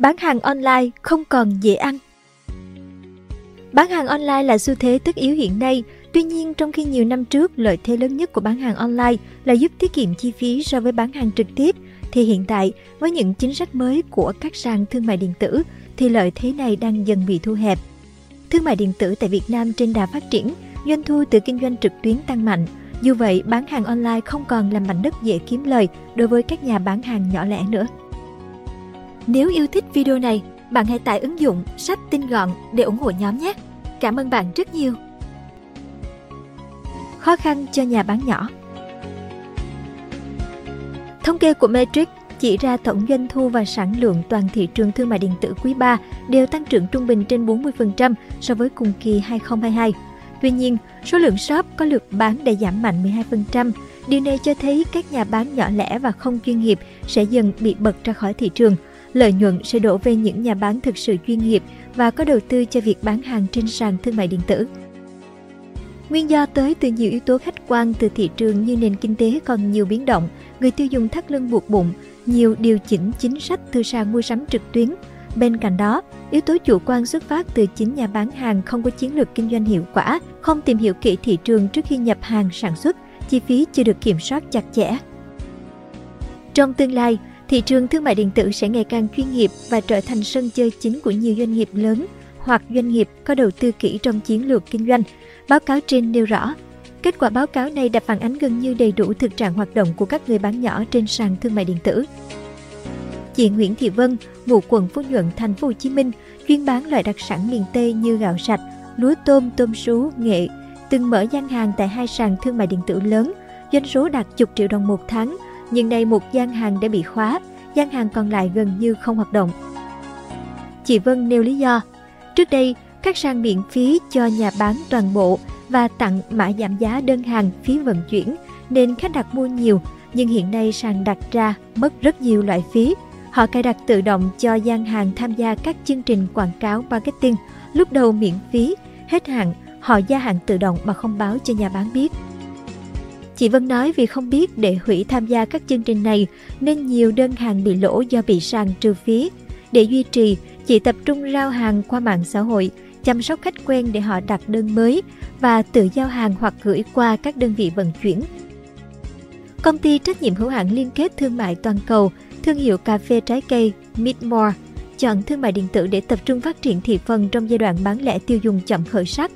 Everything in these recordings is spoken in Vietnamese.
Bán hàng online không còn dễ ăn. Bán hàng online là xu thế tất yếu hiện nay, tuy nhiên trong khi nhiều năm trước lợi thế lớn nhất của bán hàng online là giúp tiết kiệm chi phí so với bán hàng trực tiếp, thì hiện tại với những chính sách mới của các sàn thương mại điện tử thì lợi thế này đang dần bị thu hẹp. Thương mại điện tử tại Việt Nam trên đà phát triển, doanh thu từ kinh doanh trực tuyến tăng mạnh. Dù vậy, bán hàng online không còn là mảnh đất dễ kiếm lời đối với các nhà bán hàng nhỏ lẻ nữa. Nếu yêu thích video này, bạn hãy tải ứng dụng sách tin gọn để ủng hộ nhóm nhé. Cảm ơn bạn rất nhiều. Khó khăn cho nhà bán nhỏ Thống kê của Matrix chỉ ra tổng doanh thu và sản lượng toàn thị trường thương mại điện tử quý 3 đều tăng trưởng trung bình trên 40% so với cùng kỳ 2022. Tuy nhiên, số lượng shop có lượt bán đã giảm mạnh 12%. Điều này cho thấy các nhà bán nhỏ lẻ và không chuyên nghiệp sẽ dần bị bật ra khỏi thị trường – lợi nhuận sẽ đổ về những nhà bán thực sự chuyên nghiệp và có đầu tư cho việc bán hàng trên sàn thương mại điện tử. Nguyên do tới từ nhiều yếu tố khách quan từ thị trường như nền kinh tế còn nhiều biến động, người tiêu dùng thắt lưng buộc bụng, nhiều điều chỉnh chính sách từ sàn mua sắm trực tuyến. Bên cạnh đó, yếu tố chủ quan xuất phát từ chính nhà bán hàng không có chiến lược kinh doanh hiệu quả, không tìm hiểu kỹ thị trường trước khi nhập hàng sản xuất, chi phí chưa được kiểm soát chặt chẽ. Trong tương lai, Thị trường thương mại điện tử sẽ ngày càng chuyên nghiệp và trở thành sân chơi chính của nhiều doanh nghiệp lớn hoặc doanh nghiệp có đầu tư kỹ trong chiến lược kinh doanh. Báo cáo trên nêu rõ, kết quả báo cáo này đã phản ánh gần như đầy đủ thực trạng hoạt động của các người bán nhỏ trên sàn thương mại điện tử. Chị Nguyễn Thị Vân, ngụ quận Phú Nhuận, thành phố Hồ Chí Minh, chuyên bán loại đặc sản miền Tây như gạo sạch, lúa tôm, tôm sú, nghệ, từng mở gian hàng tại hai sàn thương mại điện tử lớn, doanh số đạt chục triệu đồng một tháng – nhưng nay một gian hàng đã bị khóa, gian hàng còn lại gần như không hoạt động. Chị Vân nêu lý do, trước đây các sàn miễn phí cho nhà bán toàn bộ và tặng mã giảm giá đơn hàng phí vận chuyển nên khách đặt mua nhiều, nhưng hiện nay sàn đặt ra mất rất nhiều loại phí. Họ cài đặt tự động cho gian hàng tham gia các chương trình quảng cáo marketing, lúc đầu miễn phí, hết hạn, họ gia hạn tự động mà không báo cho nhà bán biết. Chị Vân nói vì không biết để hủy tham gia các chương trình này nên nhiều đơn hàng bị lỗ do bị sàn trừ phí. Để duy trì, chị tập trung rao hàng qua mạng xã hội, chăm sóc khách quen để họ đặt đơn mới và tự giao hàng hoặc gửi qua các đơn vị vận chuyển. Công ty trách nhiệm hữu hạn liên kết thương mại toàn cầu, thương hiệu cà phê trái cây Midmore, chọn thương mại điện tử để tập trung phát triển thị phần trong giai đoạn bán lẻ tiêu dùng chậm khởi sắc.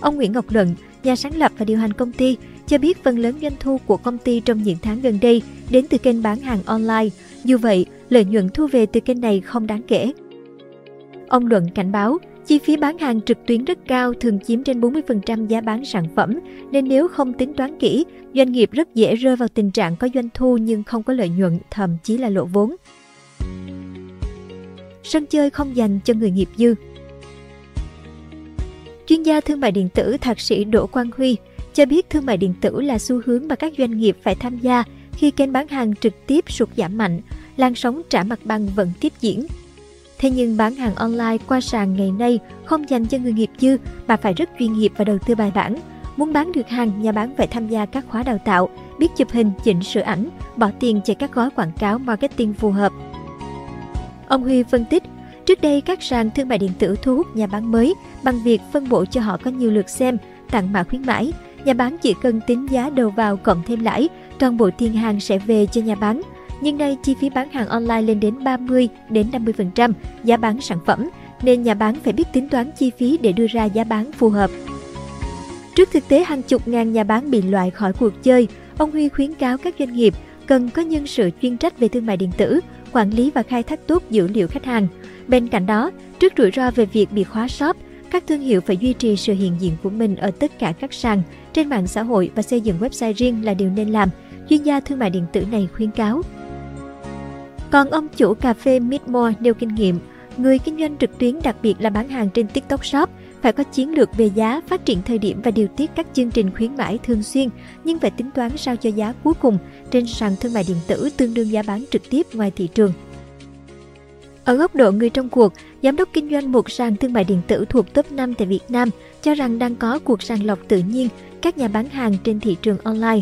Ông Nguyễn Ngọc Luận, nhà sáng lập và điều hành công ty, cho biết phần lớn doanh thu của công ty trong những tháng gần đây đến từ kênh bán hàng online. Dù vậy, lợi nhuận thu về từ kênh này không đáng kể. Ông Luận cảnh báo, chi phí bán hàng trực tuyến rất cao thường chiếm trên 40% giá bán sản phẩm, nên nếu không tính toán kỹ, doanh nghiệp rất dễ rơi vào tình trạng có doanh thu nhưng không có lợi nhuận, thậm chí là lỗ vốn. Sân chơi không dành cho người nghiệp dư Chuyên gia thương mại điện tử thạc sĩ Đỗ Quang Huy cho biết thương mại điện tử là xu hướng mà các doanh nghiệp phải tham gia khi kênh bán hàng trực tiếp sụt giảm mạnh, làn sóng trả mặt bằng vẫn tiếp diễn. Thế nhưng bán hàng online qua sàn ngày nay không dành cho người nghiệp dư mà phải rất chuyên nghiệp và đầu tư bài bản. Muốn bán được hàng, nhà bán phải tham gia các khóa đào tạo, biết chụp hình, chỉnh sửa ảnh, bỏ tiền chạy các gói quảng cáo marketing phù hợp. Ông Huy phân tích, trước đây các sàn thương mại điện tử thu hút nhà bán mới bằng việc phân bổ cho họ có nhiều lượt xem, tặng mã khuyến mãi, nhà bán chỉ cần tính giá đầu vào cộng thêm lãi, toàn bộ tiền hàng sẽ về cho nhà bán. Nhưng nay chi phí bán hàng online lên đến 30 đến 50% giá bán sản phẩm, nên nhà bán phải biết tính toán chi phí để đưa ra giá bán phù hợp. Trước thực tế hàng chục ngàn nhà bán bị loại khỏi cuộc chơi, ông Huy khuyến cáo các doanh nghiệp cần có nhân sự chuyên trách về thương mại điện tử, quản lý và khai thác tốt dữ liệu khách hàng. Bên cạnh đó, trước rủi ro về việc bị khóa shop, các thương hiệu phải duy trì sự hiện diện của mình ở tất cả các sàn, trên mạng xã hội và xây dựng website riêng là điều nên làm, chuyên gia thương mại điện tử này khuyến cáo. Còn ông chủ cà phê Midmore nêu kinh nghiệm, người kinh doanh trực tuyến đặc biệt là bán hàng trên TikTok Shop phải có chiến lược về giá, phát triển thời điểm và điều tiết các chương trình khuyến mãi thường xuyên, nhưng phải tính toán sao cho giá cuối cùng trên sàn thương mại điện tử tương đương giá bán trực tiếp ngoài thị trường. Ở góc độ người trong cuộc, giám đốc kinh doanh một sàn thương mại điện tử thuộc top 5 tại Việt Nam cho rằng đang có cuộc sàng lọc tự nhiên các nhà bán hàng trên thị trường online.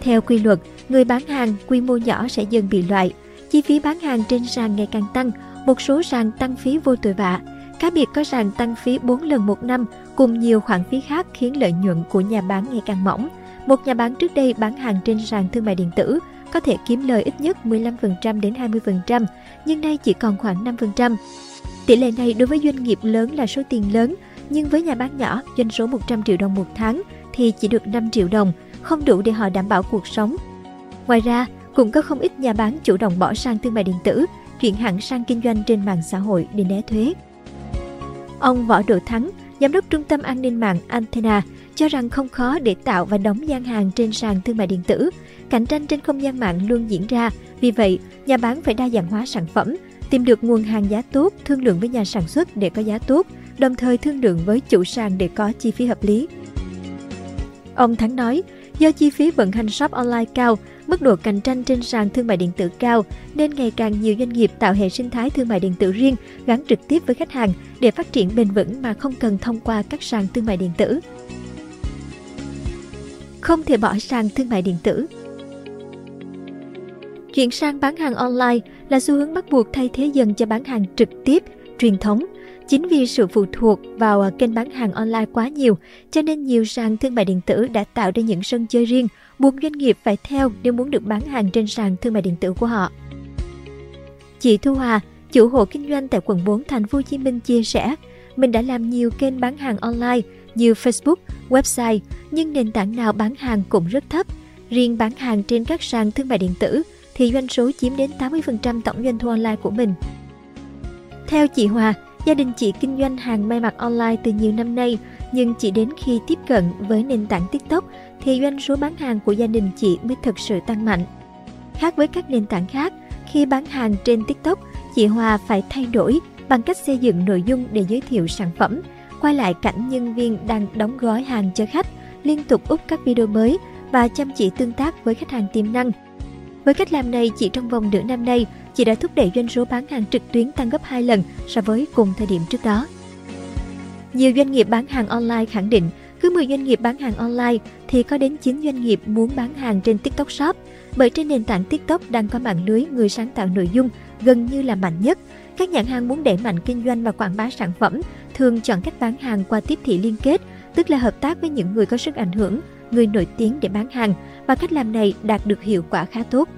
Theo quy luật, người bán hàng quy mô nhỏ sẽ dần bị loại. Chi phí bán hàng trên sàn ngày càng tăng, một số sàn tăng phí vô tội vạ. Cá biệt có sàn tăng phí 4 lần một năm cùng nhiều khoản phí khác khiến lợi nhuận của nhà bán ngày càng mỏng. Một nhà bán trước đây bán hàng trên sàn thương mại điện tử có thể kiếm lời ít nhất 15% đến 20%, nhưng nay chỉ còn khoảng 5%. Tỷ lệ này đối với doanh nghiệp lớn là số tiền lớn, nhưng với nhà bán nhỏ doanh số 100 triệu đồng một tháng thì chỉ được 5 triệu đồng, không đủ để họ đảm bảo cuộc sống. Ngoài ra, cũng có không ít nhà bán chủ động bỏ sang thương mại điện tử, chuyển hẳn sang kinh doanh trên mạng xã hội để né thuế. Ông Võ Độ Thắng, giám đốc trung tâm an ninh mạng Antenna, cho rằng không khó để tạo và đóng gian hàng trên sàn thương mại điện tử. Cạnh tranh trên không gian mạng luôn diễn ra, vì vậy nhà bán phải đa dạng hóa sản phẩm, tìm được nguồn hàng giá tốt, thương lượng với nhà sản xuất để có giá tốt, đồng thời thương lượng với chủ sàn để có chi phí hợp lý. Ông Thắng nói, do chi phí vận hành shop online cao, mức độ cạnh tranh trên sàn thương mại điện tử cao nên ngày càng nhiều doanh nghiệp tạo hệ sinh thái thương mại điện tử riêng gắn trực tiếp với khách hàng để phát triển bền vững mà không cần thông qua các sàn thương mại điện tử. Không thể bỏ sàn thương mại điện tử Chuyển sang bán hàng online là xu hướng bắt buộc thay thế dần cho bán hàng trực tiếp, truyền thống. Chính vì sự phụ thuộc vào kênh bán hàng online quá nhiều, cho nên nhiều sàn thương mại điện tử đã tạo ra những sân chơi riêng, buộc doanh nghiệp phải theo nếu muốn được bán hàng trên sàn thương mại điện tử của họ. Chị Thu Hòa, chủ hộ kinh doanh tại quận 4 thành phố Hồ Chí Minh chia sẻ, mình đã làm nhiều kênh bán hàng online như Facebook, website, nhưng nền tảng nào bán hàng cũng rất thấp. Riêng bán hàng trên các sàn thương mại điện tử thì doanh số chiếm đến 80% tổng doanh thu online của mình. Theo chị Hòa, gia đình chị kinh doanh hàng may mặc online từ nhiều năm nay, nhưng chỉ đến khi tiếp cận với nền tảng TikTok thì doanh số bán hàng của gia đình chị mới thực sự tăng mạnh. Khác với các nền tảng khác, khi bán hàng trên TikTok, chị Hòa phải thay đổi bằng cách xây dựng nội dung để giới thiệu sản phẩm, quay lại cảnh nhân viên đang đóng gói hàng cho khách, liên tục úp các video mới và chăm chỉ tương tác với khách hàng tiềm năng – với cách làm này, chỉ trong vòng nửa năm nay, chị đã thúc đẩy doanh số bán hàng trực tuyến tăng gấp 2 lần so với cùng thời điểm trước đó. Nhiều doanh nghiệp bán hàng online khẳng định cứ 10 doanh nghiệp bán hàng online thì có đến 9 doanh nghiệp muốn bán hàng trên TikTok Shop, bởi trên nền tảng TikTok đang có mạng lưới người sáng tạo nội dung gần như là mạnh nhất. Các nhãn hàng muốn đẩy mạnh kinh doanh và quảng bá sản phẩm thường chọn cách bán hàng qua tiếp thị liên kết, tức là hợp tác với những người có sức ảnh hưởng, người nổi tiếng để bán hàng và cách làm này đạt được hiệu quả khá tốt.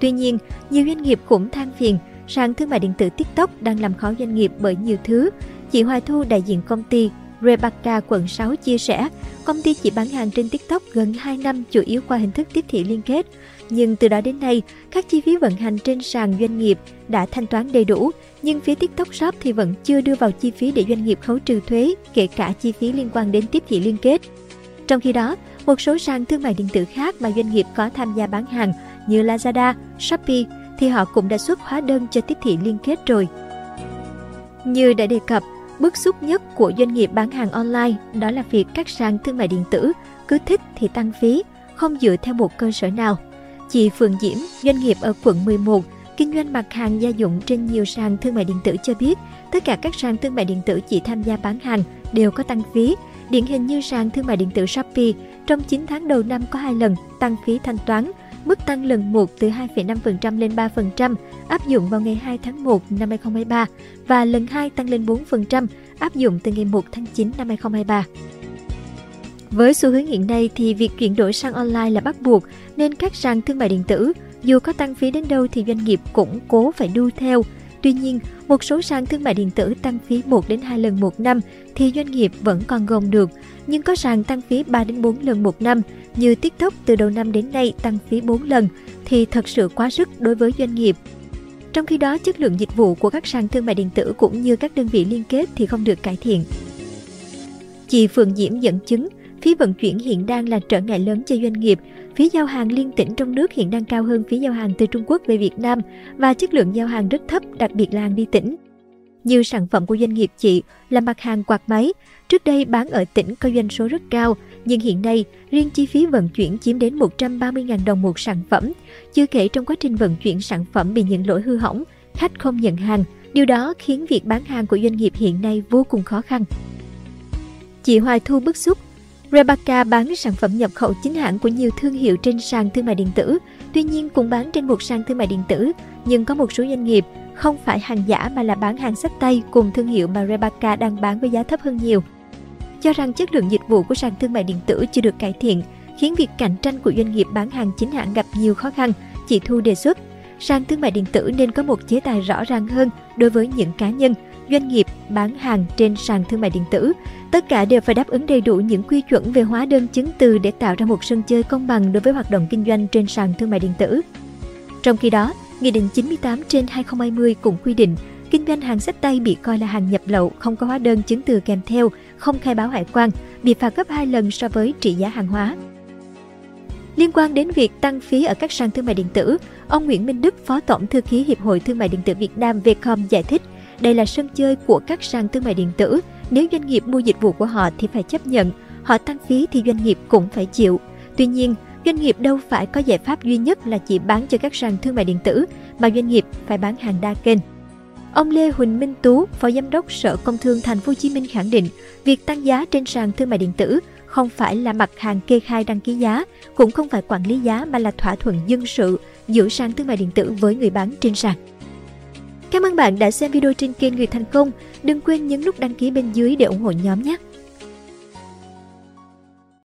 Tuy nhiên, nhiều doanh nghiệp cũng than phiền sàn thương mại điện tử TikTok đang làm khó doanh nghiệp bởi nhiều thứ. Chị Hoài Thu đại diện công ty Rebecca quận 6 chia sẻ, công ty chỉ bán hàng trên TikTok gần 2 năm chủ yếu qua hình thức tiếp thị liên kết. Nhưng từ đó đến nay, các chi phí vận hành trên sàn doanh nghiệp đã thanh toán đầy đủ, nhưng phía TikTok Shop thì vẫn chưa đưa vào chi phí để doanh nghiệp khấu trừ thuế, kể cả chi phí liên quan đến tiếp thị liên kết. Trong khi đó, một số sàn thương mại điện tử khác mà doanh nghiệp có tham gia bán hàng như Lazada, Shopee thì họ cũng đã xuất hóa đơn cho tiếp thị liên kết rồi. Như đã đề cập, bức xúc nhất của doanh nghiệp bán hàng online đó là việc các sàn thương mại điện tử cứ thích thì tăng phí, không dựa theo một cơ sở nào. Chị Phượng Diễm, doanh nghiệp ở quận 11, kinh doanh mặt hàng gia dụng trên nhiều sàn thương mại điện tử cho biết, tất cả các sàn thương mại điện tử chị tham gia bán hàng đều có tăng phí. Điển hình như sàn thương mại điện tử Shopee, trong 9 tháng đầu năm có hai lần tăng phí thanh toán, mức tăng lần 1 từ 2,5% lên 3% áp dụng vào ngày 2 tháng 1 năm 2023 và lần 2 tăng lên 4% áp dụng từ ngày 1 tháng 9 năm 2023. Với xu hướng hiện nay thì việc chuyển đổi sang online là bắt buộc nên các sàn thương mại điện tử dù có tăng phí đến đâu thì doanh nghiệp cũng cố phải đu theo. Tuy nhiên, một số sàn thương mại điện tử tăng phí 1 đến 2 lần một năm thì doanh nghiệp vẫn còn gồng được, nhưng có sàn tăng phí 3 đến 4 lần một năm như TikTok từ đầu năm đến nay tăng phí 4 lần thì thật sự quá sức đối với doanh nghiệp. Trong khi đó, chất lượng dịch vụ của các sàn thương mại điện tử cũng như các đơn vị liên kết thì không được cải thiện. Chị Phượng Diễm dẫn chứng, phí vận chuyển hiện đang là trở ngại lớn cho doanh nghiệp. Phí giao hàng liên tỉnh trong nước hiện đang cao hơn phí giao hàng từ Trung Quốc về Việt Nam và chất lượng giao hàng rất thấp, đặc biệt là hàng đi tỉnh. Như sản phẩm của doanh nghiệp chị là mặt hàng quạt máy, trước đây bán ở tỉnh có doanh số rất cao, nhưng hiện nay riêng chi phí vận chuyển chiếm đến 130.000 đồng một sản phẩm. Chưa kể trong quá trình vận chuyển sản phẩm bị những lỗi hư hỏng, khách không nhận hàng. Điều đó khiến việc bán hàng của doanh nghiệp hiện nay vô cùng khó khăn. Chị Hoài Thu bức xúc Rebecca bán sản phẩm nhập khẩu chính hãng của nhiều thương hiệu trên sàn thương mại điện tử, tuy nhiên cũng bán trên một sàn thương mại điện tử, nhưng có một số doanh nghiệp không phải hàng giả mà là bán hàng sách tay cùng thương hiệu mà Rebecca đang bán với giá thấp hơn nhiều. Cho rằng chất lượng dịch vụ của sàn thương mại điện tử chưa được cải thiện, khiến việc cạnh tranh của doanh nghiệp bán hàng chính hãng gặp nhiều khó khăn, chị Thu đề xuất. Sàn thương mại điện tử nên có một chế tài rõ ràng hơn đối với những cá nhân, doanh nghiệp bán hàng trên sàn thương mại điện tử. Tất cả đều phải đáp ứng đầy đủ những quy chuẩn về hóa đơn chứng từ để tạo ra một sân chơi công bằng đối với hoạt động kinh doanh trên sàn thương mại điện tử. Trong khi đó, Nghị định 98 trên 2020 cũng quy định kinh doanh hàng sách tay bị coi là hàng nhập lậu, không có hóa đơn chứng từ kèm theo, không khai báo hải quan, bị phạt gấp 2 lần so với trị giá hàng hóa. Liên quan đến việc tăng phí ở các sàn thương mại điện tử, ông Nguyễn Minh Đức, Phó Tổng Thư ký Hiệp hội Thương mại điện tử Việt Nam Vcom giải thích, đây là sân chơi của các sàn thương mại điện tử. Nếu doanh nghiệp mua dịch vụ của họ thì phải chấp nhận, họ tăng phí thì doanh nghiệp cũng phải chịu. Tuy nhiên, doanh nghiệp đâu phải có giải pháp duy nhất là chỉ bán cho các sàn thương mại điện tử, mà doanh nghiệp phải bán hàng đa kênh. Ông Lê Huỳnh Minh Tú, Phó Giám đốc Sở Công Thương Thành phố Hồ Chí Minh khẳng định, việc tăng giá trên sàn thương mại điện tử không phải là mặt hàng kê khai đăng ký giá, cũng không phải quản lý giá mà là thỏa thuận dân sự giữa sàn thương mại điện tử với người bán trên sàn. Cảm ơn bạn đã xem video trên kênh Người Thành Công. Đừng quên nhấn nút đăng ký bên dưới để ủng hộ nhóm nhé!